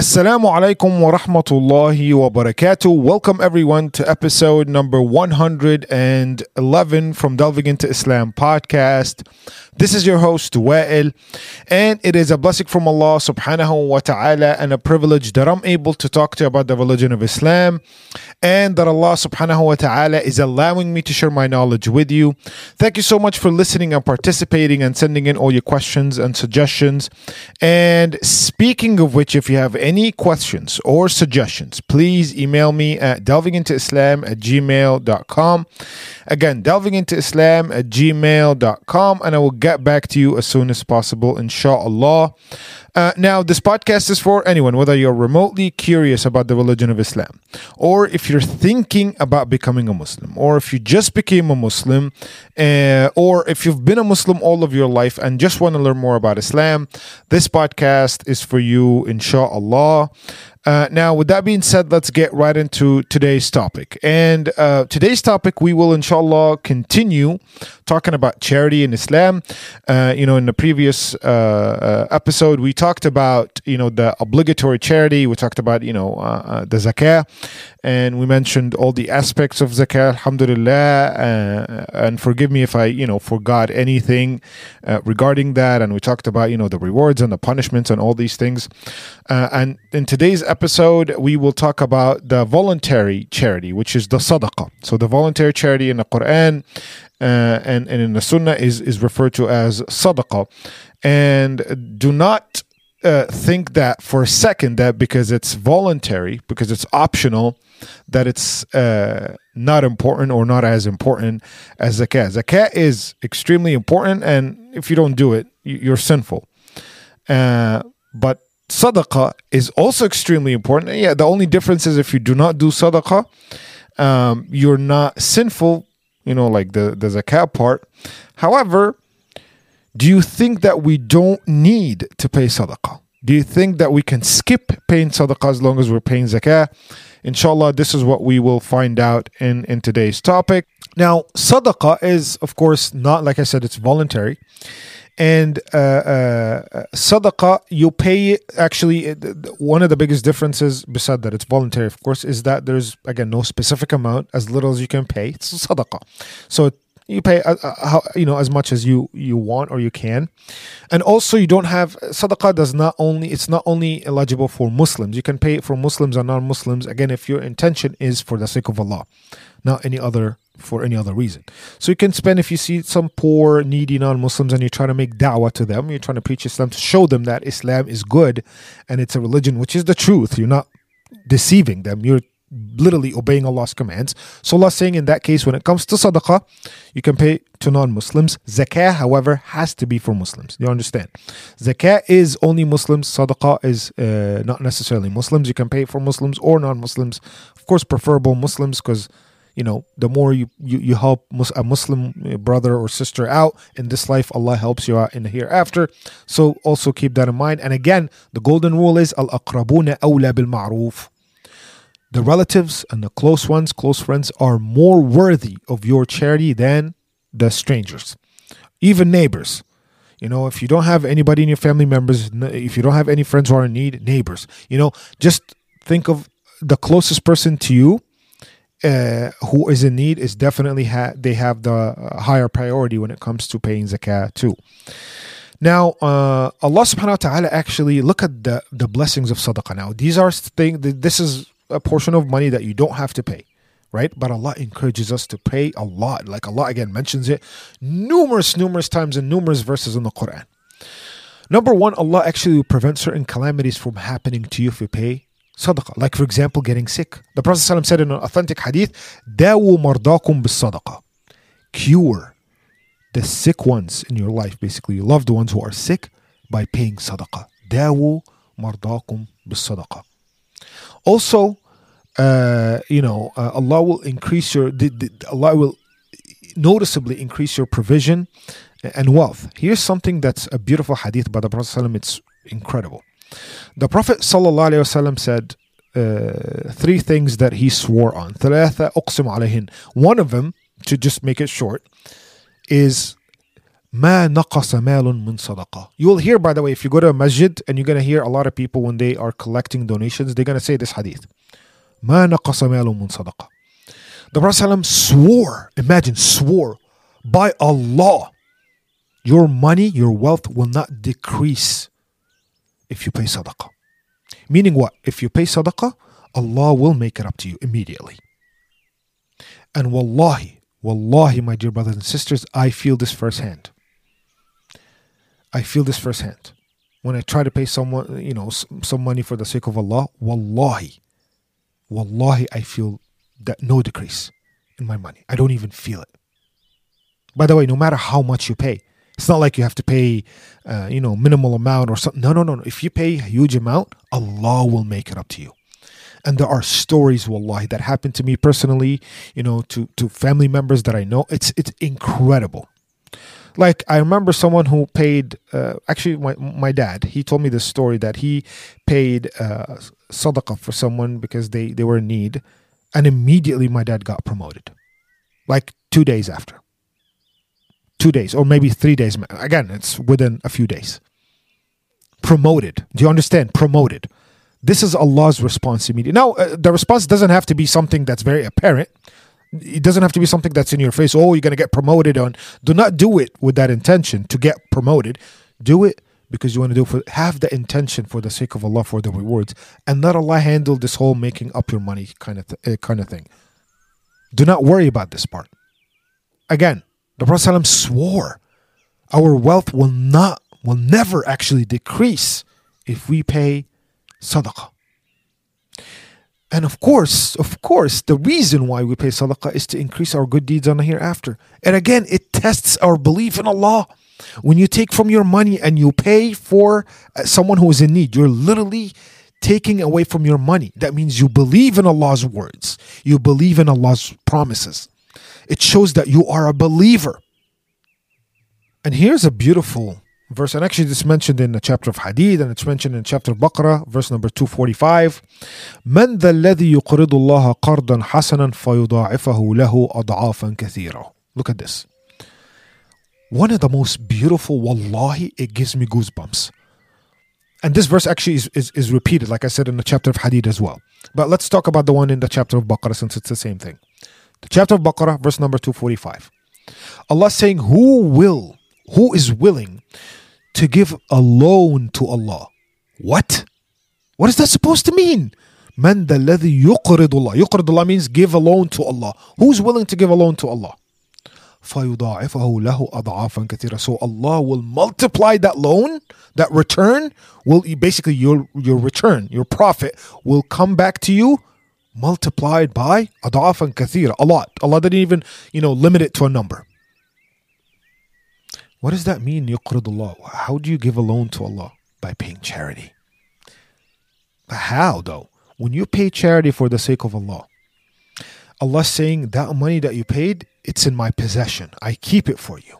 Assalamu alaikum wa rahmatullahi wa barakatuh. Welcome everyone to episode number 111 from Delving into Islam podcast. This is your host, Wa'il, and it is a blessing from Allah subhanahu wa ta'ala and a privilege that I'm able to talk to you about the religion of Islam and that Allah subhanahu wa ta'ala is allowing me to share my knowledge with you. Thank you so much for listening and participating and sending in all your questions and suggestions. And speaking of which, if you have any questions or suggestions, please email me at delvingintoislam at gmail.com. Again, delvingintoislam at gmail.com, and I will get back to you as soon as possible, inshallah. Uh, now, this podcast is for anyone, whether you're remotely curious about the religion of Islam, or if you're thinking about becoming a Muslim, or if you just became a Muslim, uh, or if you've been a Muslim all of your life and just want to learn more about Islam, this podcast is for you, inshallah. Uh, now, with that being said, let's get right into today's topic. And uh, today's topic, we will, inshallah, continue talking about charity in Islam. Uh, you know, in the previous uh, uh, episode, we talked about, you know, the obligatory charity. We talked about, you know, the zakah. And we mentioned all the aspects of zakah, alhamdulillah. and forgive me if I, you know, forgot anything regarding that. And we talked about, you know, the rewards and the punishments and all these things. and in today's episode, we will talk about the voluntary charity, which is the sadaqah. So the voluntary charity in the Quran uh, and, and in the Sunnah is, is referred to as sadaqah. And do not uh, think that for a second that because it's voluntary, because it's optional, that it's uh, not important or not as important as zakat. Zakat is extremely important, and if you don't do it, you're sinful. Uh, but sadaqah is also extremely important. Yeah, the only difference is if you do not do sadaqah, um, you're not sinful, you know, like the, the zakat part. However, do you think that we don't need to pay sadaqah? Do you think that we can skip paying sadaqah as long as we're paying zakah? Inshallah, this is what we will find out in, in today's topic. Now, sadaqah is, of course, not like I said, it's voluntary and uh, uh, sadaqah you pay actually one of the biggest differences beside that it's voluntary of course is that there's again no specific amount as little as you can pay. It's sadaqah so you pay uh, uh, how, you know as much as you you want or you can. And also you don't have sadaqah does not only it's not only eligible for muslims. You can pay it for muslims and non-muslims. Again if your intention is for the sake of allah not any other for any other reason. So you can spend if you see some poor, needy non-Muslims and you're trying to make da'wah to them, you're trying to preach Islam to show them that Islam is good and it's a religion which is the truth. You're not deceiving them. You're literally obeying Allah's commands. So Allah saying in that case, when it comes to sadaqah, you can pay to non-Muslims. Zakah, however, has to be for Muslims. You understand? Zakah is only Muslims. Sadaqah is uh, not necessarily Muslims. You can pay for Muslims or non-Muslims. Of course, preferable Muslims because you know the more you, you, you help a muslim brother or sister out in this life allah helps you out in the hereafter. So also keep that in mind. And again the golden rule is al aqrabuna awla bil ma'ruf the relatives and the close ones close friends are more worthy of your charity than the strangers. Even neighbors. You know if you don't have anybody in your family members if you don't have any friends who are in need neighbors. You know just think of the closest person to you uh, who is in need is definitely ha- they have the uh, higher priority when it comes to paying zakat too. Now, uh, Allah subhanahu wa ta'ala actually look at the, the blessings of sadaqah. Now, these are things, this is a portion of money that you don't have to pay, right? But Allah encourages us to pay a lot. Like Allah again mentions it numerous, numerous times in numerous verses in the Quran. Number one, Allah actually will prevent certain calamities from happening to you if you pay sadaqah. Like, for example, getting sick. The Prophet ﷺ said in an authentic hadith, Dawu mardakum bis. Cure the sick ones in your life, basically, your loved ones who are sick, by paying sadaqah. Dawu mardakum bis. Also, uh, you know, uh, Allah will increase your, the, the, Allah will noticeably increase your provision and wealth. Here's something that's a beautiful hadith by the Prophet. ﷺ. It's incredible. the Prophet ﷺ said uh, three things that he swore on. One of them, to just make it short, is ما نقص مال من صدقة. You will hear, by the way, if you go to a masjid and you're going to hear a lot of people when they are collecting donations, they're going to say this hadith. ما نقص مال من صدقة. The Prophet ﷺ swore, imagine, swore by Allah, your money, your wealth will not decrease if you pay sadaqah. Meaning what? If you pay sadaqah, Allah will make it up to you immediately. And wallahi, wallahi, my dear brothers and sisters, I feel this firsthand. I feel this firsthand. When I try to pay someone, you know, some money for the sake of Allah, wallahi, wallahi, I feel that no decrease in my money. I don't even feel it. By the way, no matter how much you pay, it's not like you have to pay, uh, you know, minimal amount or something. No, no, no, no. If you pay a huge amount, Allah will make it up to you. And there are stories, wallahi, that happened to me personally, you know, to, to family members that I know. It's it's incredible. Like I remember someone who paid, uh, actually my, my dad, he told me this story that he paid uh, sadaqah for someone because they, they were in need. And immediately my dad got promoted. Like two days after. Two days or maybe three days. Again, it's within a few days. Promoted. Do you understand? Promoted. This is Allah's response immediately. Now, uh, the response doesn't have to be something that's very apparent. It doesn't have to be something that's in your face. Oh, you're going to get promoted on. Do not do it with that intention to get promoted. Do it because you want to do it for have the intention for the sake of Allah for the rewards and let Allah handle this whole making up your money kind of th- uh, kind of thing. Do not worry about this part. Again, the Prophet swore our wealth will not will never actually decrease if we pay sadaqah. And of course, of course, the reason why we pay sadaqah is to increase our good deeds on the hereafter. And again, it tests our belief in Allah. When you take from your money and you pay for uh, someone who is in need, you're literally taking away from your money. That means you believe in Allah's words, you believe in Allah's promises. It shows that you are a believer. And here's a beautiful verse, and actually this mentioned in the chapter of Hadith, and it's mentioned in chapter of Baqarah, verse number 245. من ذا الذي يقرض الله قرضا حسنا فيضاعفه له أضعافا كثيرة. Look at this. One of the most beautiful, wallahi, it gives me goosebumps. And this verse actually is, is, is repeated, like I said, in the chapter of Hadith as well. But let's talk about the one in the chapter of Baqarah since it's the same thing. The chapter of Baqarah, verse number 245. Allah saying, Who will, who is willing to give a loan to Allah. What? What is that supposed to mean? Man الذي يقرض Allah. يقرض Allah means give a loan to Allah. Who's willing to give a loan to Allah? فيضاعفه له أضعافا كثيرة. So Allah will multiply that loan, that return will basically your your return, your profit will come back to you multiplied by adafan kathira, a lot. Allah didn't even, you know, limit it to a number. What does that mean, Allah? How do you give a loan to Allah? By paying charity. But how though? When you pay charity for the sake of Allah, Allah's saying that money that you paid, it's in my possession. I keep it for you.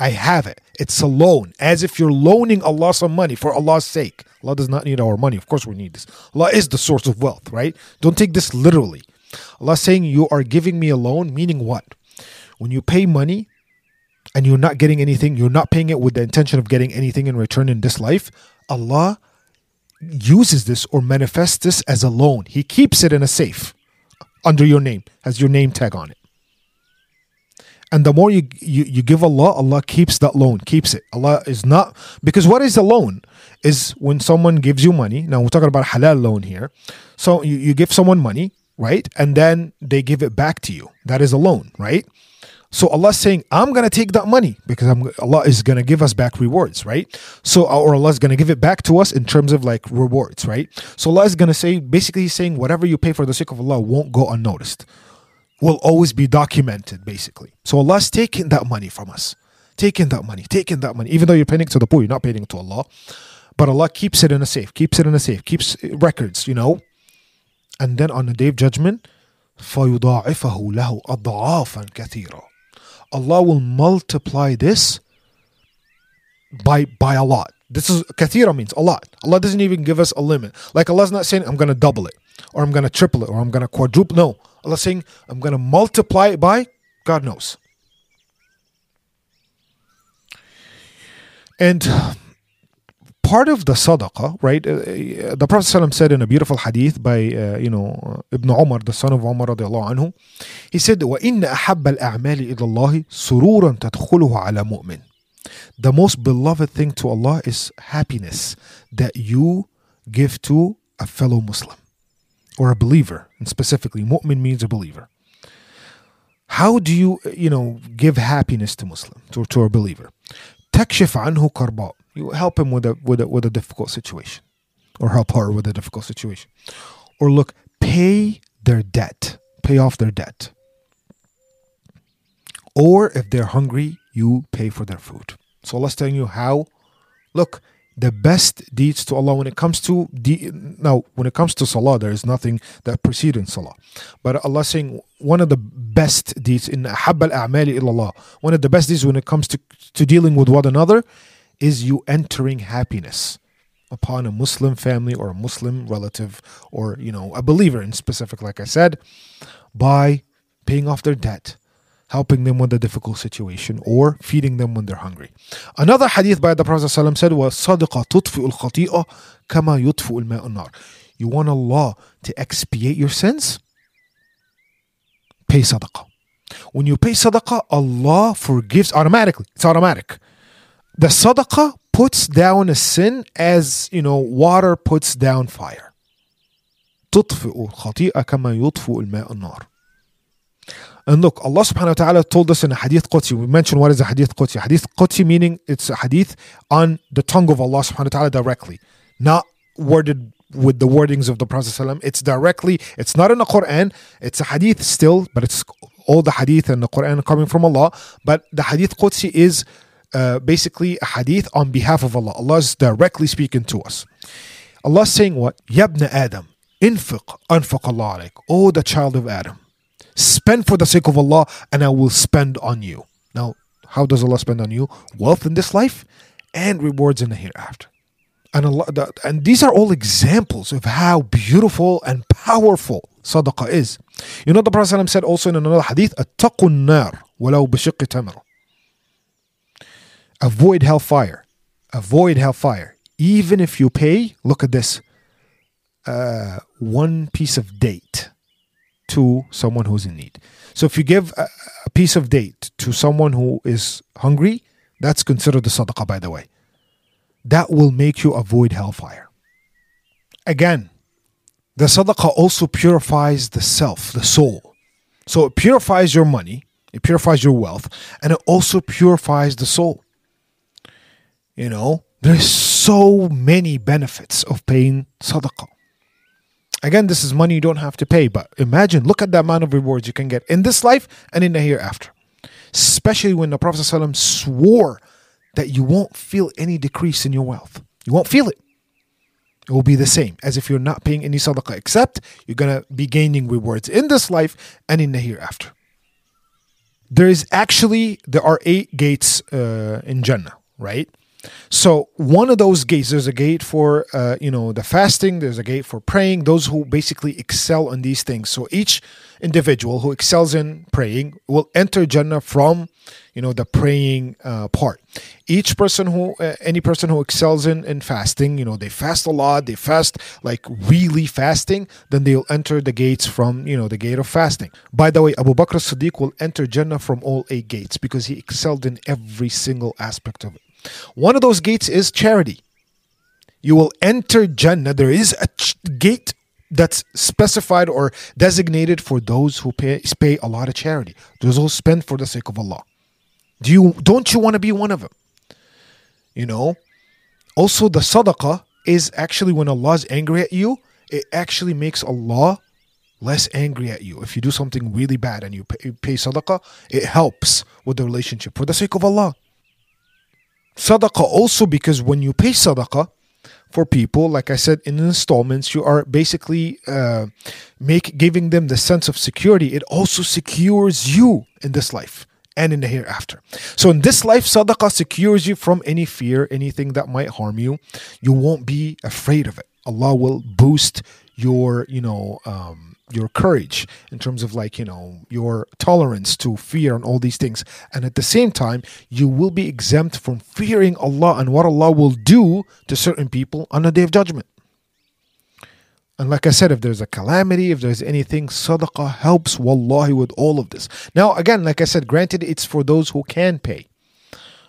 I have it. It's a loan, as if you're loaning Allah some money for Allah's sake. Allah does not need our money. Of course, we need this. Allah is the source of wealth, right? Don't take this literally. Allah saying you are giving me a loan, meaning what? When you pay money, and you're not getting anything, you're not paying it with the intention of getting anything in return in this life, Allah uses this or manifests this as a loan. He keeps it in a safe under your name, has your name tag on it. And the more you, you, you give Allah, Allah keeps that loan, keeps it. Allah is not, because what is a loan? Is when someone gives you money. Now we're talking about halal loan here. So you, you give someone money, right? And then they give it back to you. That is a loan, right? So Allah's saying, I'm to take that money because I'm, Allah is to give us back rewards, right? So, or Allah is to give it back to us in terms of like rewards, right? So Allah is to say, basically He's saying, whatever you pay for the sake of Allah won't go unnoticed, will always be documented, basically. So Allah's taking that money from us, taking that money, taking that money, even though you're paying it to the poor, you're not paying it to Allah. But Allah keeps it in a safe, keeps it in a safe, keeps records, you know? And then on the day of judgment, فَيُضَاعِفَهُ لَهُ أَضْعَافًا كَثِيرًا Allah will multiply this by by a lot. This is kathira means a lot. Allah doesn't even give us a limit. Like Allah's not saying I'm gonna double it or I'm gonna triple it or I'm gonna quadruple. No. Allah's saying I'm gonna multiply it by God knows. And part of the sadaqah, right? uh, the Prophet ﷺ said in a beautiful hadith by, uh, you know, Ibn Umar, the son of Umar radiallahu anhu, he said, وَإِنَّ أَحَبَّ الْأَعْمَالِ إِلَى اللَّهِ سُرُورًا تَدْخُلُهُ عَلى مُؤْمِنٍ The most beloved thing to Allah is happiness that you give to a fellow Muslim for a believer, and specifically, mu'min means a believer. How do you, you know, give happiness to Muslim, to, to a believer? Takshif anhu karba. You help him with a, with, a, with a difficult situation, or help her with a difficult situation. Or look, pay their debt, pay off their debt. Or if they're hungry, you pay for their food. So Allah's telling you how. Look, the best deeds to Allah when it comes to de- now when it comes to salah there is nothing that precedes salah. But Allah saying one of the best deeds in habal a'mali illallah one of the best deeds when it comes to to dealing with one another is you entering happiness upon a muslim family or a muslim relative or you know a believer in specific like i said by paying off their debt helping them with a difficult situation or feeding them when they're hungry. Another hadith by the Prophet ﷺ said, وَصَدِقَ تُطْفِئُ الْخَطِيئَ كَمَا يُطْفِئُ الْمَاءُ النَّارِ You want Allah to expiate your sins? Pay sadaqah. When you pay sadaqah, Allah forgives automatically. It's automatic. The sadaqah puts down a sin as, you know, water puts down fire. تطفئ الخطيئة كما يطفئ الماء النار and look, Allah subhanahu wa ta'ala told us in a hadith Qudsi, we mentioned what is a hadith Qudsi. Hadith Qudsi meaning it's a hadith on the tongue of Allah subhanahu wa ta'ala directly, not worded with the wordings of the Prophet. It's directly, it's not in the Quran, it's a hadith still, but it's all the hadith and the Quran coming from Allah. But the hadith Qudsi is uh, basically a hadith on behalf of Allah. Allah is directly speaking to us. Allah saying what? Yabna Adam, infiq, anfaq Allah alayk. Oh, the child of Adam spend for the sake of Allah and I will spend on you. Now, how does Allah spend on you? Wealth in this life and rewards in the hereafter. And Allah, and these are all examples of how beautiful and powerful sadaqah is. You know, the Prophet ﷺ said also in another hadith, "Attaqu nar walau b'shiqqi tamr." Avoid hellfire. Avoid hellfire. Even if you pay, look at this, uh, one piece of date to someone who's in need. So if you give a, a piece of date to someone who is hungry, that's considered the sadaqah, by the way. That will make you avoid hellfire. Again, the sadaqah also purifies the self, the soul. So it purifies your money, it purifies your wealth, and it also purifies the soul. You know, there's so many benefits of paying sadaqah. Again, this is money you don't have to pay, but imagine, look at the amount of rewards you can get in this life and in the hereafter. Especially when the Prophet ﷺ swore that you won't feel any decrease in your wealth. You won't feel it. It will be the same as if you're not paying any sadaqah, except you're going to be gaining rewards in this life and in the hereafter. There is actually, there are eight gates uh, in Jannah, right? So one of those gates, there's a gate for uh, you know the fasting. There's a gate for praying. Those who basically excel on these things. So each individual who excels in praying will enter Jannah from you know the praying uh, part. Each person who, uh, any person who excels in in fasting, you know they fast a lot. They fast like really fasting. Then they'll enter the gates from you know the gate of fasting. By the way, Abu Bakr Siddiq will enter Jannah from all eight gates because he excelled in every single aspect of it. One of those gates is charity. You will enter Jannah. There is a ch- gate that's specified or designated for those who pay, pay a lot of charity, those who spend for the sake of Allah. Do you don't you want to be one of them? You know. Also, the sadaqah is actually when Allah is angry at you, it actually makes Allah less angry at you. If you do something really bad and you pay, pay sadaqah, it helps with the relationship for the sake of Allah sadaqah also because when you pay sadaqah for people like i said in installments you are basically uh, make giving them the sense of security. It also secures you in this life and in the hereafter. So in this life sadaqah secures you from any fear anything that might harm you. You won't be afraid of it. Allah will boost your you know um, your courage, in terms of like, you know, your tolerance to fear and all these things. And at the same time, you will be exempt from fearing Allah and what Allah will do to certain people on the day of judgment. And like I said, if there's a calamity, if there's anything, sadaqah helps wallahi with all of this. Now, again, like I said, granted, it's for those who can pay.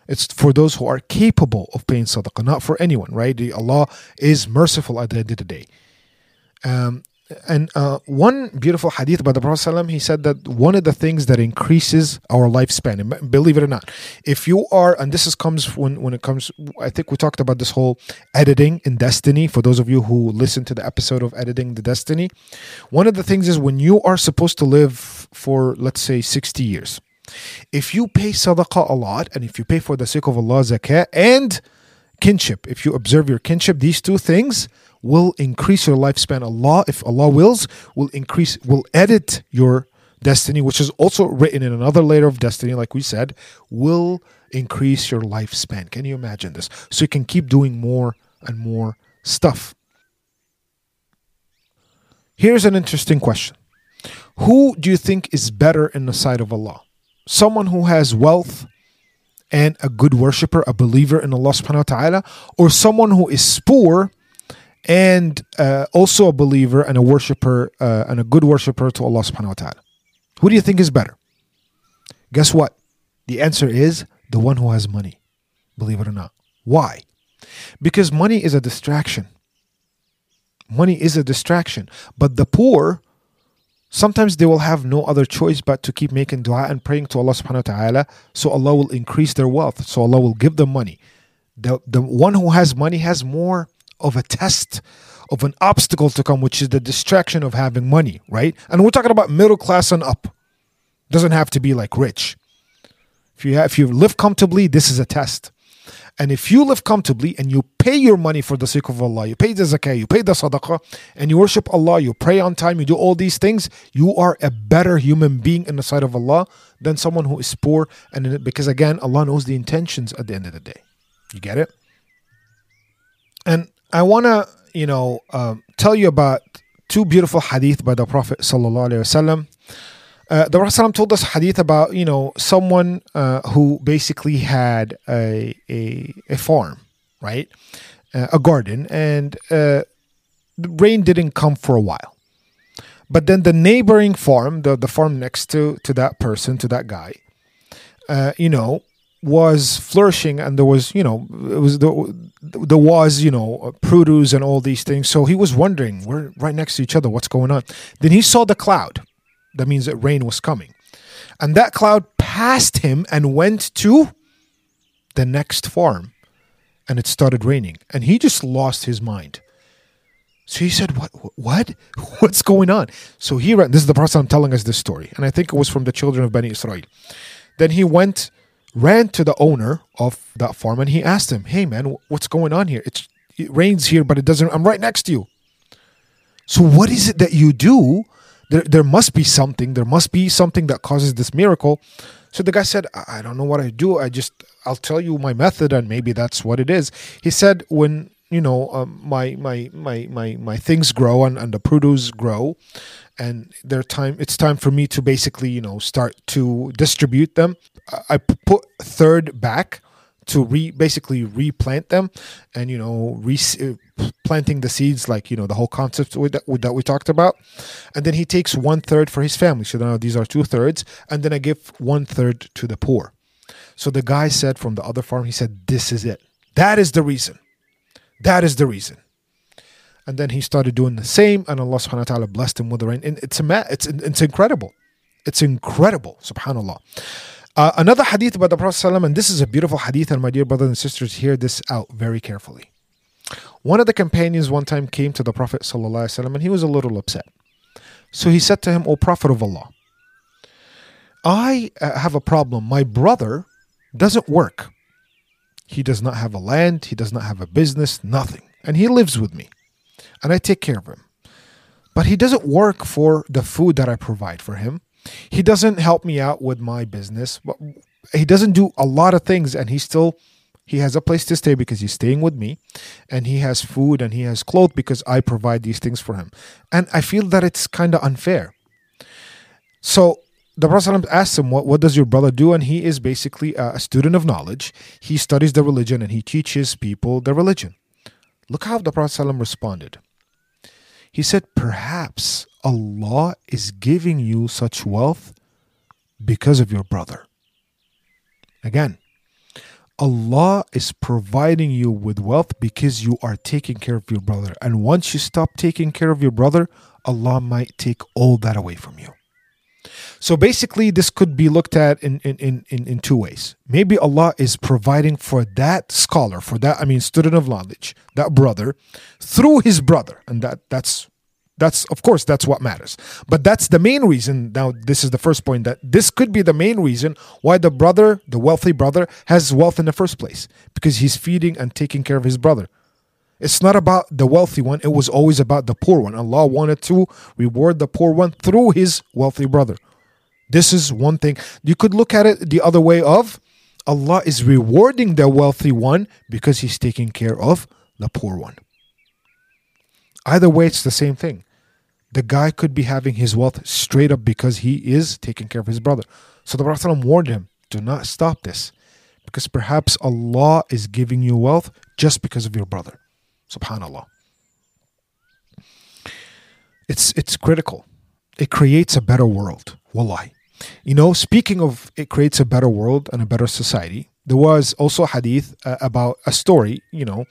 It's for those who are capable of paying sadaqah, not for anyone, right? Allah is merciful at the end of the day. Um, and uh, one beautiful hadith by the Prophet ﷺ, he said that one of the things that increases our lifespan, believe it or not, if you are, and this is comes when when it comes, I think we talked about this whole editing in Destiny. For those of you who listen to the episode of editing the Destiny, one of the things is when you are supposed to live for let's say sixty years, if you pay sadaqah a lot, and if you pay for the sake of Allah zakah and kinship, if you observe your kinship, these two things will increase your lifespan. Allah, if Allah wills, will increase, will edit your destiny, which is also written in another layer of destiny, like we said, will increase your lifespan. Can you imagine this? So you can keep doing more and more stuff. Here's an interesting question Who do you think is better in the sight of Allah? Someone who has wealth and a good worshiper, a believer in Allah subhanahu wa ta'ala, or someone who is poor and uh, also a believer and a worshiper uh, and a good worshiper to Allah subhanahu wa ta'ala. Who do you think is better? Guess what? The answer is the one who has money, believe it or not. Why? Because money is a distraction. Money is a distraction. But the poor, sometimes they will have no other choice but to keep making dua and praying to Allah subhanahu wa ta'ala. So Allah will increase their wealth. So Allah will give them money. The, the one who has money has more of a test of an obstacle to come, which is the distraction of having money, right? And we're talking about middle class and up. Doesn't have to be like rich. If you have, if you live comfortably, this is a test. And if you live comfortably and you pay your money for the sake of Allah, you pay the zakah, you pay the sadaqah, and you worship Allah, you pray on time, you do all these things, you are a better human being in the sight of Allah than someone who is poor. And because again, Allah knows the intentions at the end of the day. You get it? And I want to, you know, um, tell you about two beautiful hadith by the Prophet sallallahu alaihi wasallam. Uh, the Prophet told us hadith about you know someone uh, who basically had a a, a farm, right, uh, a garden, and uh, the rain didn't come for a while. But then the neighboring farm, the the farm next to to that person, to that guy, uh, you know, was flourishing and there was you know it was the there was you know uh, produce and all these things. So he was wondering we're right next to each other what's going on? Then he saw the cloud. That means that rain was coming. And that cloud passed him and went to the next farm and it started raining. And he just lost his mind. So he said what what? What's going on? So he ran this is the prophet telling us this story and i think it was from the children of bani israel. Then he went ran to the owner of that farm and he asked him, "Hey man, what's going on here? It's, it rains here, but it doesn't. I'm right next to you. So what is it that you do? There, there must be something. There must be something that causes this miracle." So the guy said, "I don't know what I do. I just I'll tell you my method, and maybe that's what it is." He said, "When you know um, my my my my my things grow and, and the produce grow. And their time it's time for me to basically you know start to distribute them. I put third back to re basically replant them and you know re planting the seeds like you know the whole concept with that, with that we talked about. And then he takes one third for his family. So now these are two thirds. And then i give one third to the poor. So the guy said from the other farm he said this is it. That is the reason that is the reason. And then he started doing the same, and Allah subhanahu wa ta'ala blessed him with the rain. And it's, it's, it's incredible. It's incredible, subhanAllah. Uh, another hadith about the Prophet, and this is a beautiful hadith, and my dear brothers and sisters, hear this out very carefully. One of the companions one time came to the Prophet, and he was a little upset. So he said to him, O Prophet of Allah, I uh, have a problem. My brother doesn't work. He does not have a land, he does not have a business, nothing. And he lives with me. And I take care of him. But he doesn't work for the food that I provide for him. He doesn't help me out with my business. But He doesn't do a lot of things and he still He has a place to stay because he's staying with me, and he has food and he has clothes because I provide these things for him. And I feel that it's kind of unfair. So the Prophet asks him, what, what does your brother do? And he is basically uh, a student of knowledge. He studies the religion and he teaches people the religion. Look how the Prophet responded. He said, Perhaps Allah is giving you such wealth because of your brother. Again, Allah is providing you with wealth because you are taking care of your brother. And once you stop taking care of your brother, Allah might take all that away from you. So basically, this could be looked at in, in, in, in, two ways. Maybe Allah is providing for that scholar, for that, I mean, student of knowledge, that brother, through his brother. And that that's that's of course that's what matters. But that's the main reason. Now, this is the first point that this could be the main reason why the brother, the wealthy brother, has wealth in the first place. Because he's feeding and taking care of his brother. It's not about the wealthy one, it was always about the poor one. Allah wanted to reward the poor one through his wealthy brother. This is one thing. You could look at it the other way of Allah is rewarding the wealthy one because he's taking care of the poor one. Either way, it's the same thing. The guy could be having his wealth straight up because he is taking care of his brother. So the Prophet warned him, do not stop this because perhaps Allah is giving you wealth just because of your brother. Subhanallah. It's it's critical. It creates a better world. Wallahi. You know, speaking of it creates a better world and a better society, there was also a hadith uh, about a story, you know,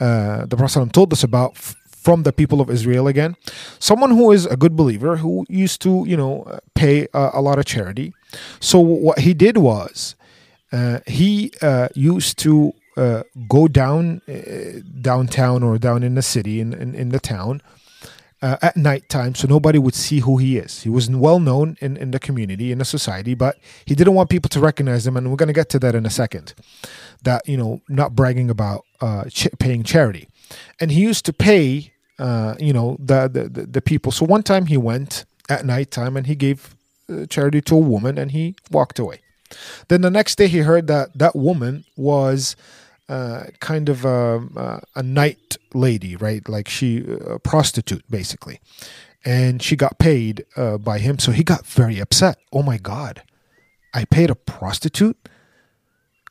uh, the Prophet told us about f- from the people of Israel again. Someone who is a good believer who used to, you know, uh, pay uh, a lot of charity. So what he did was uh, he uh, used to uh, go down uh, downtown or down in the city in, in, in the town uh, at night time so nobody would see who he is. He was well known in, in the community, in the society, but he didn't want people to recognize him. And we're going to get to that in a second. That, you know, not bragging about uh, ch- paying charity. And he used to pay, uh, you know, the, the, the, people. So one time he went at night time and he gave uh, charity to a woman and he walked away. Then the next day he heard that that woman was uh, kind of a, uh, a, night lady, right? Like she a prostitute basically, and she got paid uh, by him, so he got very upset. Oh my god, I paid a prostitute.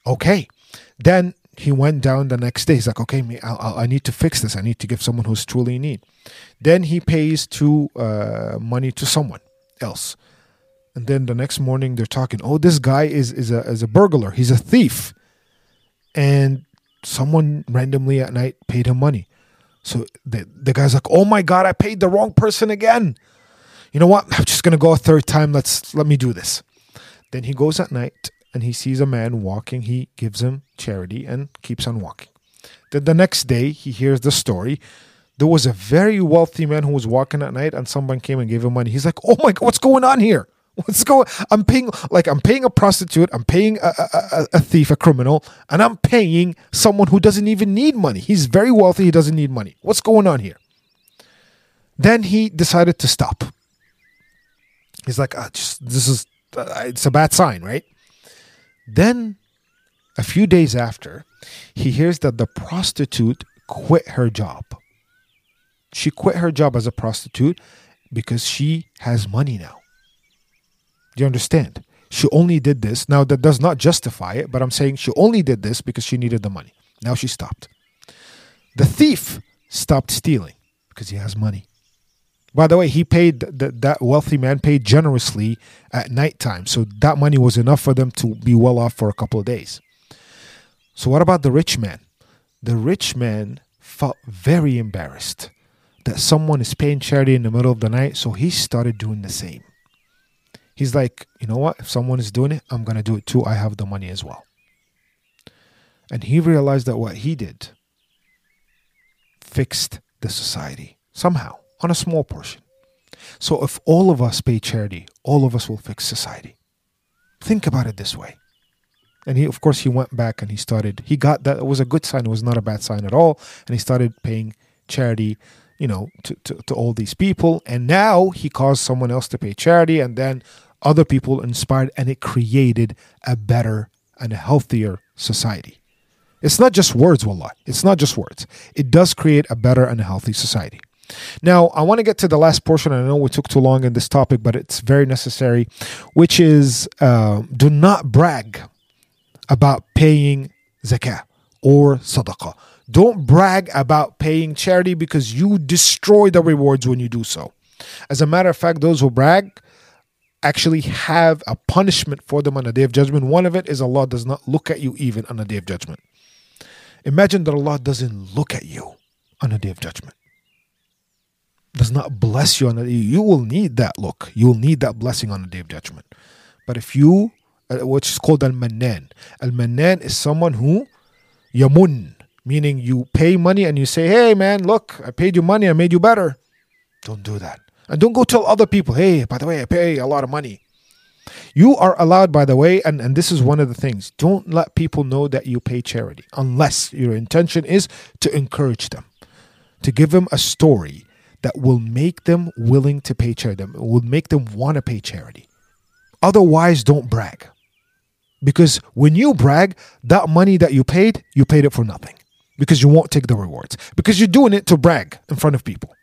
Okay, then he went down the next day. He's like, okay, me, I, I need to fix this. I need to give someone who's truly in need. Then he pays to uh, money to someone else. And then the next morning they're talking, oh, this guy is, is a is a burglar. He's a thief and someone randomly at night paid him money. So the, the guy's like, "Oh my god, I paid the wrong person again." You know what? I'm just gonna go a third time. Let's let me do this. Then he goes at night and he sees a man walking. He gives him charity and keeps on walking. Then the next day he hears the story. There was a very wealthy man who was walking at night, and someone came and gave him money. He's like, "Oh my god, what's going on here?" What's going? I'm paying like I'm paying a prostitute, I'm paying a, a, a, thief, a criminal, and I'm paying someone who doesn't even need money. He's very wealthy, he doesn't need money. What's going on here? Then he decided to stop. He's like, oh, just, this is uh, it's a bad sign, right? Then, a few days after, he hears that the prostitute quit her job. She quit her job as a prostitute because she has money now. Do you understand? She only did this. Now, that does not justify it, but I'm saying she only did this because she needed the money. Now she stopped. The thief stopped stealing because he has money. By the way, he paid the, that wealthy man paid generously at nighttime, so that money was enough for them to be well off for a couple of days. So, what about the rich man? The rich man felt very embarrassed that someone is paying charity in the middle of the night, so he started doing the same. He's like, you know what? If someone is doing it, I'm going to do it too. I have the money as well. And he realized that what he did fixed the society somehow on a small portion. So if all of us pay charity, all of us will fix society. Think about it this way. And he, of course, he went back and he started. He got that. It was a good sign. It was not a bad sign at all. And he started paying charity you know, to, to, to all these people. And now he caused someone else to pay charity, and then other people inspired, and it created a better and healthier society. It's not just words, wallah. It's not just words. It does create a better and healthy society. Now, I want to get to the last portion. I know we took too long in this topic, but it's very necessary, which is uh, do not brag about paying zakah or sadaqah. Don't brag about paying charity because you destroy the rewards when you do so. As a matter of fact, those who brag actually have a punishment for them on the day of judgment. One of it is Allah does not look at you even on the day of judgment. Imagine that Allah doesn't look at you on the day of judgment. Does not bless you on the day. You will need that look. You will need that blessing on the day of judgment. But if you, uh, which is called al-mannan, al-mannan is someone who yamun, meaning you pay money and you say, hey man, look, I paid you money, I made you better. Don't do that. And don't go tell other people, hey, by the way, I pay a lot of money. You are allowed, by the way, and, and this is one of the things don't let people know that you pay charity unless your intention is to encourage them, to give them a story that will make them willing to pay charity, will make them want to pay charity. Otherwise, don't brag. Because when you brag, that money that you paid, you paid it for nothing because you won't take the rewards because you're doing it to brag in front of people.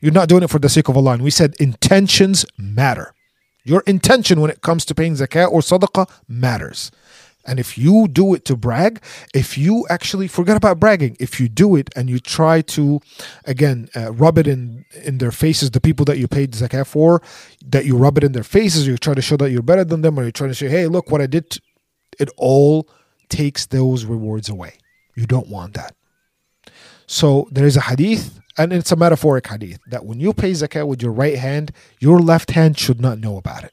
You're not doing it for the sake of Allah. And we said intentions matter. Your intention when it comes to paying zakah or sadaqah matters. And if you do it to brag, if you actually forget about bragging, if you do it and you try to, again, uh, rub it in in their faces, the people that you paid zakah for, that you rub it in their faces, you try to show that you're better than them, or you're trying to say, "Hey, look what I did," it all takes those rewards away. You don't want that. So there is a hadith, and it's a metaphoric hadith, that when you pay zakat with your right hand, your left hand should not know about it.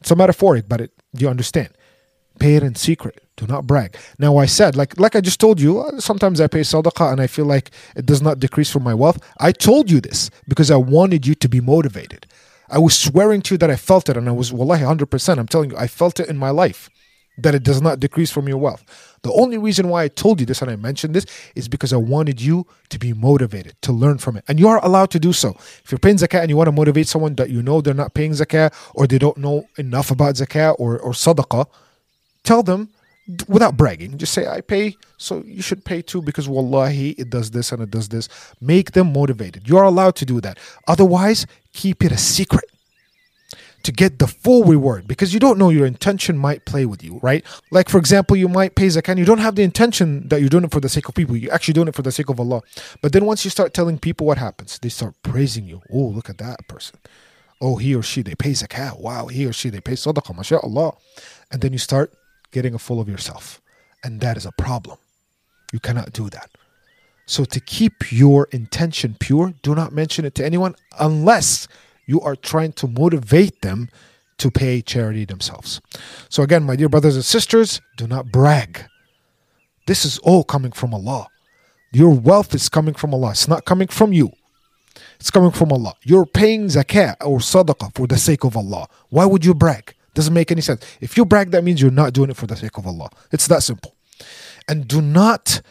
It's a metaphoric, but it, you understand. Pay it in secret. Do not brag. Now I said, like like I just told you, uh, sometimes I pay sadaqah and I feel like it does not decrease from my wealth. I told you this because I wanted you to be motivated. I was swearing to you that I felt it, and I was wallahi 100%. I'm telling you, I felt it in my life that it does not decrease from your wealth. The only reason why I told you this and I mentioned this is because I wanted you to be motivated, to learn from it. And you are allowed to do so. If you're paying zakat and you want to motivate someone that you know they're not paying zakat or they don't know enough about zakat or, or sadaqah, tell them without bragging. Just say, I pay, so you should pay too because wallahi, it does this and it does this. Make them motivated. You're allowed to do that. Otherwise, keep it a secret to get the full reward because you don't know your intention might play with you, right? Like, for example, you might pay zakat, and you don't have the intention that you're doing it for the sake of people. You're actually doing it for the sake of Allah. But then once you start telling people what happens, they start praising you. Oh, look at that person. Oh, he or she, they pay zakat. Wow, he or she, they pay sadaqah. MashaAllah. And then you start getting a full of yourself. And that is a problem. You cannot do that. So, to keep your intention pure, do not mention it to anyone unless you are trying to motivate them to pay charity themselves. So, again, my dear brothers and sisters, do not brag. This is all coming from Allah. Your wealth is coming from Allah, it's not coming from you. It's coming from Allah. You're paying zakah or sadaqah for the sake of Allah. Why would you brag? Doesn't make any sense. If you brag, that means you're not doing it for the sake of Allah. It's that simple. And do not,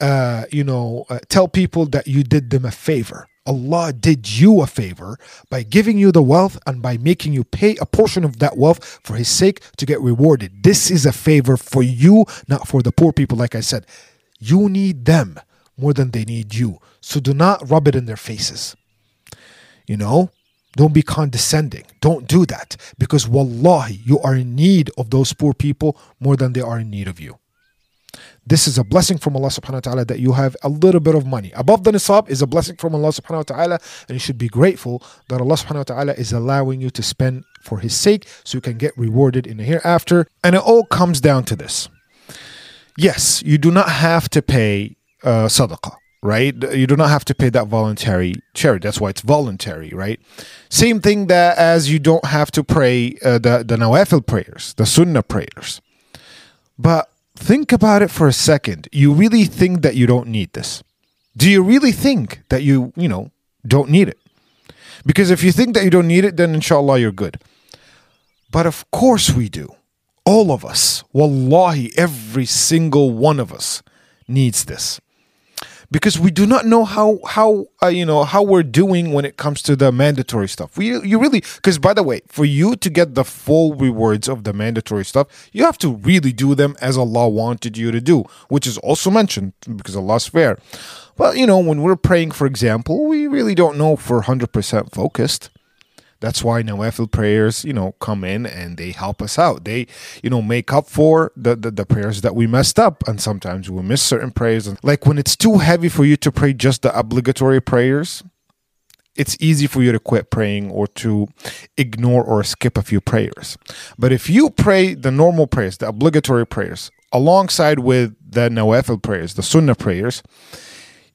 uh, you know, uh, tell people that you did them a favor. Allah did you a favor by giving you the wealth and by making you pay a portion of that wealth for His sake to get rewarded. This is a favor for you, not for the poor people. Like I said, you need them more than they need you. So do not rub it in their faces. You know, don't be condescending. Don't do that because wallahi, you are in need of those poor people more than they are in need of you. This is a blessing from Allah subhanahu wa ta'ala that you have a little bit of money. Above the nisab is a blessing from Allah subhanahu wa ta'ala, and you should be grateful that Allah subhanahu wa ta'ala is allowing you to spend for His sake so you can get rewarded in the hereafter. And it all comes down to this. Yes, you do not have to pay uh, sadaqah right? You do not have to pay that voluntary charity. That's why it's voluntary, right? Same thing that as you don't have to pray uh, the the nawafil prayers, the sunnah prayers. But think about it for a second. You really think that you don't need this? Do you really think that you, you know, don't need it? Because if you think that you don't need it, then inshallah you're good. But of course we do. All of us, wallahi, every single one of us needs this. Because we do not know how how uh, you know how we're doing when it comes to the mandatory stuff. We you really because by the way, for you to get the full rewards of the mandatory stuff, you have to really do them as Allah wanted you to do, which is also mentioned because Allah's fair. But you know, when we're praying, for example, we really don't know if we're hundred percent focused. That's why Nawafil prayers, you know, come in and they help us out. They, you know, make up for the, the, the prayers that we messed up. And sometimes we miss certain prayers. Like when it's too heavy for you to pray just the obligatory prayers, it's easy for you to quit praying or to ignore or skip a few prayers. But if you pray the normal prayers, the obligatory prayers, alongside with the Nawafil prayers, the Sunnah prayers,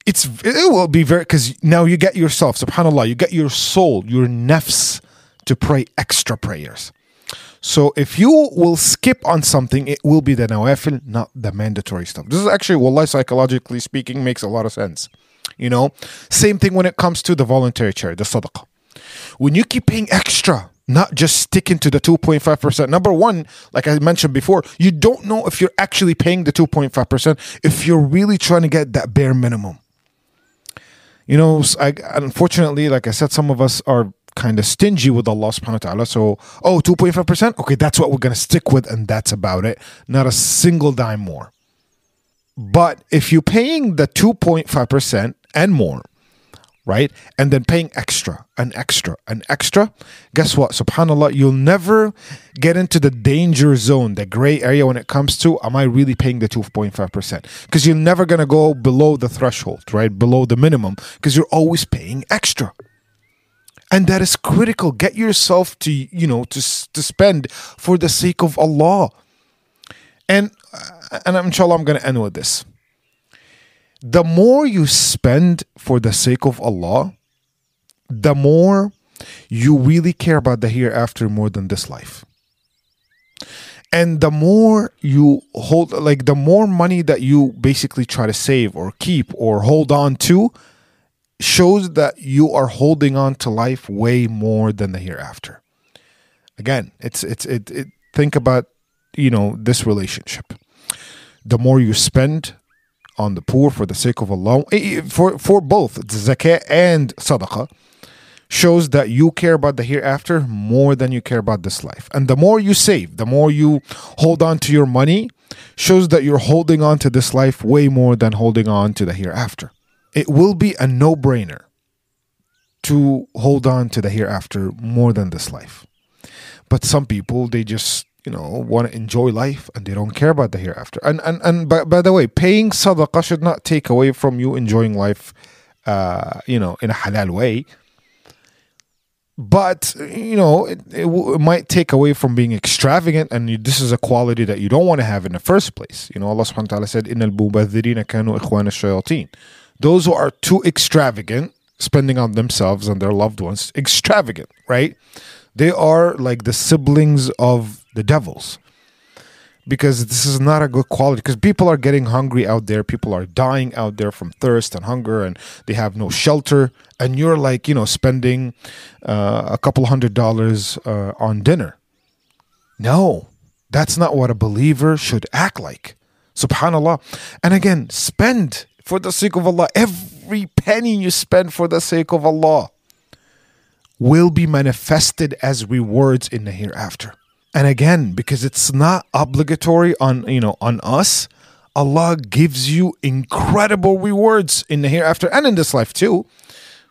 it's it will be very because now you get yourself subhanallah you get your soul your nafs to pray extra prayers. So if you will skip on something it will be the nawafil not the mandatory stuff. This is actually wallahi psychologically speaking makes a lot of sense. You know same thing when it comes to the voluntary charity the sadaqah. When you keep paying extra not just sticking to the 2.5%. Number one, like I mentioned before, you don't know if you're actually paying the 2.5% if you're really trying to get that bare minimum you know, I, unfortunately, like I said, some of us are kind of stingy with Allah subhanahu wa ta'ala. So, oh, 2.5%? Okay, that's what we're going to stick with, and that's about it. Not a single dime more. But if you're paying the 2.5% and more, right? And then paying extra, an extra, an extra. Guess what? Subhanallah, you'll never get into the danger zone, the gray area when it comes to, am I really paying the 2.5%? Because you're never going to go below the threshold, right? Below the minimum, because you're always paying extra. And that is critical. Get yourself to, you know, to, to spend for the sake of Allah. And, uh, and inshallah, I'm going to end with this the more you spend for the sake of Allah, the more you really care about the hereafter more than this life. And the more you hold, like the more money that you basically try to save or keep or hold on to, shows that you are holding on to life way more than the hereafter. Again, it's it's it, it think about you know this relationship. The more you spend on the poor for the sake of Allah, eh, eh, for, for both zakah and sadaqah, shows that you care about the hereafter more than you care about this life. And the more you save, the more you hold on to your money, shows that you're holding on to this life way more than holding on to the hereafter. It will be a no brainer to hold on to the hereafter more than this life. But some people, they just you know want to enjoy life and they don't care about the hereafter. And and and by, by the way paying sadaqah should not take away from you enjoying life uh you know in a halal way. But you know it, it, w- it might take away from being extravagant and you, this is a quality that you don't want to have in the first place. You know allah subhanahu wa ta'ala said in al-mubadhirina kanu ikhwan shayateen. Those who are too extravagant spending on themselves and their loved ones extravagant right they are like the siblings of the devils. Because this is not a good quality because people are getting hungry out there. People are dying out there from thirst and hunger and they have no shelter. And you're like you know spending uh, a couple hundred dollars uh, on dinner. No that's not what a believer should act like. Subhanallah. And again spend for the sake of allah. Every penny you spend for the sake of allah will be manifested as rewards in the hereafter and again, because it's not obligatory on you know on us, Allah gives you incredible rewards in the hereafter and in this life too.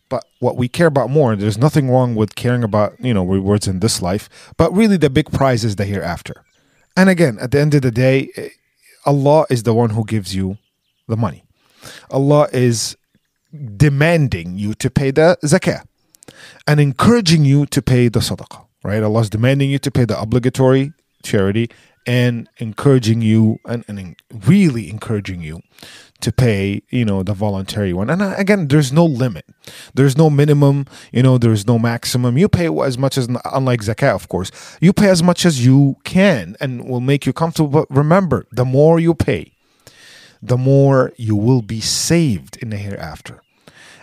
But what we care about more, there's nothing wrong with caring about, you know, rewards in this life, but really the big prize is the hereafter. And again, at the end of the day, eh, Allah is the one who gives you the money. Allah is demanding you to pay the zakah and encouraging you to pay the sadaqah right? Allah is demanding you to pay the obligatory charity and encouraging you and, and really encouraging you to pay you know the voluntary one. And uh, again there's no limit. There's no minimum you know there's no maximum. You pay as much as unlike zakat of course. You pay as much as you can and will make you comfortable. But remember the more you pay the more you will be saved in the hereafter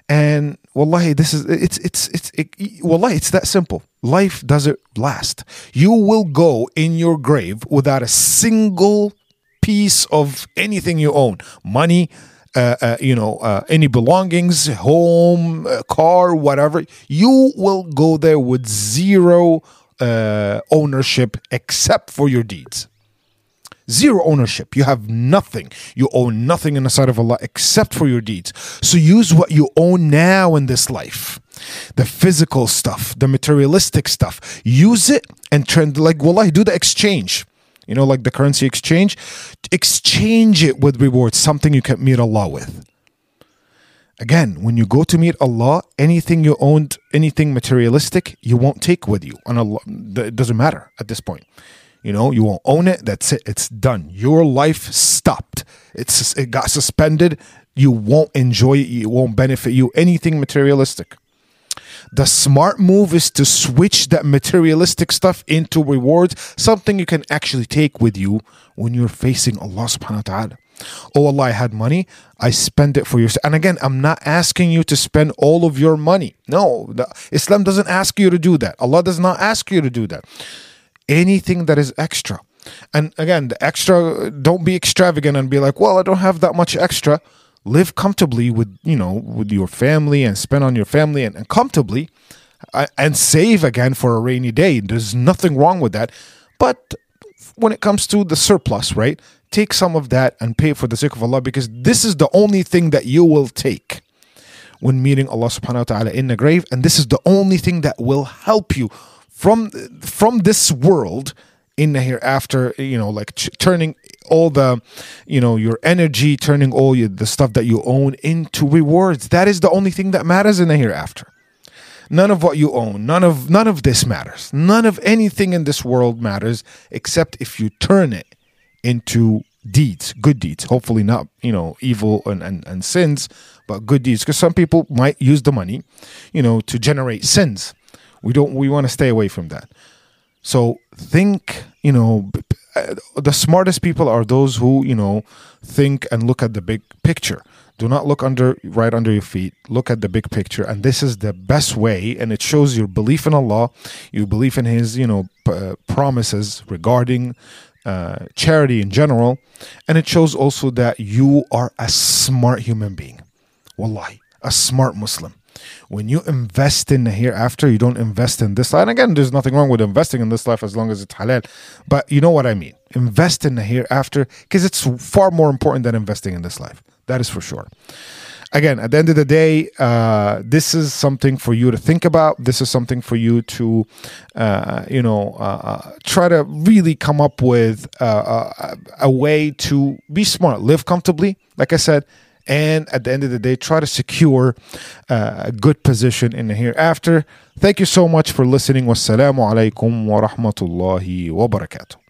and wallahi, this is it's it's it's it, wallahi, it's that simple. Life doesn't last. You will go in your grave without a single piece of anything you own, money, uh, uh, you know, uh, any belongings, home, uh, car, whatever, you will go there with zero uh, ownership except for your deeds. Zero ownership. You have nothing. You own nothing in the sight of Allah except for your deeds. So use what you own now in this life. The physical stuff, the materialistic stuff. Use it and trend like wallahi, do the exchange. You know, like the currency exchange. Exchange it with rewards, something you can meet Allah with. Again, when you go to meet Allah, anything you owned, anything materialistic, you won't take with you. And Allah, it doesn't matter at this point. You know, you won't own it. That's it. It's done. Your life stopped. It's it got suspended. You won't enjoy it. It won't benefit you. Anything materialistic. The smart move is to switch that materialistic stuff into rewards, something you can actually take with you when you're facing Allah subhanahu wa ta'ala. Oh Allah, I had money, I spend it for you. And again, I'm not asking you to spend all of your money. No, Islam doesn't ask you to do that. Allah does not ask you to do that anything that is extra. And again, the extra, don't be extravagant and be like, well, I don't have that much extra. Live comfortably with, you know, with your family and spend on your family and, and comfortably uh, and save again for a rainy day. There's nothing wrong with that. But when it comes to the surplus, right? Take some of that and pay for the sake of Allah because this is the only thing that you will take when meeting Allah subhanahu wa ta'ala in the grave. And this is the only thing that will help you from from this world in the hereafter you know like ch- turning all the you know your energy turning all your, the stuff that you own into rewards. That is the only thing that matters in the hereafter none of what you own none of none of this matters. None of anything in this world matters except if you turn it into deeds good deeds. Hopefully not you know evil and, and, and sins but good deeds. Because some people might use the money you know to generate sins we don't. We want to stay away from that. So think. You know, uh, the smartest people are those who you know think and look at the big picture. Do not look under right under your feet. Look at the big picture, and this is the best way. And it shows your belief in Allah, your belief in His you know p- uh, promises regarding uh, charity in general, and it shows also that you are a smart human being. Wallahi, a smart Muslim when you invest in the hereafter, you don't invest in this life. And again, there's nothing wrong with investing in this life as long as it's halal. But you know what I mean. Invest in the hereafter because it's far more important than investing in this life. That is for sure. Again, at the end of the day, uh, this is something for you to think about. This is something for you to, uh, you know, uh, uh try to really come up with uh, a, a way to be smart, live comfortably. Like I said, and at the end of the day, try to secure uh, a good position in the hereafter. Thank you so much for listening. Wassalamu alaikum wa rahmatullahi wa barakatuh.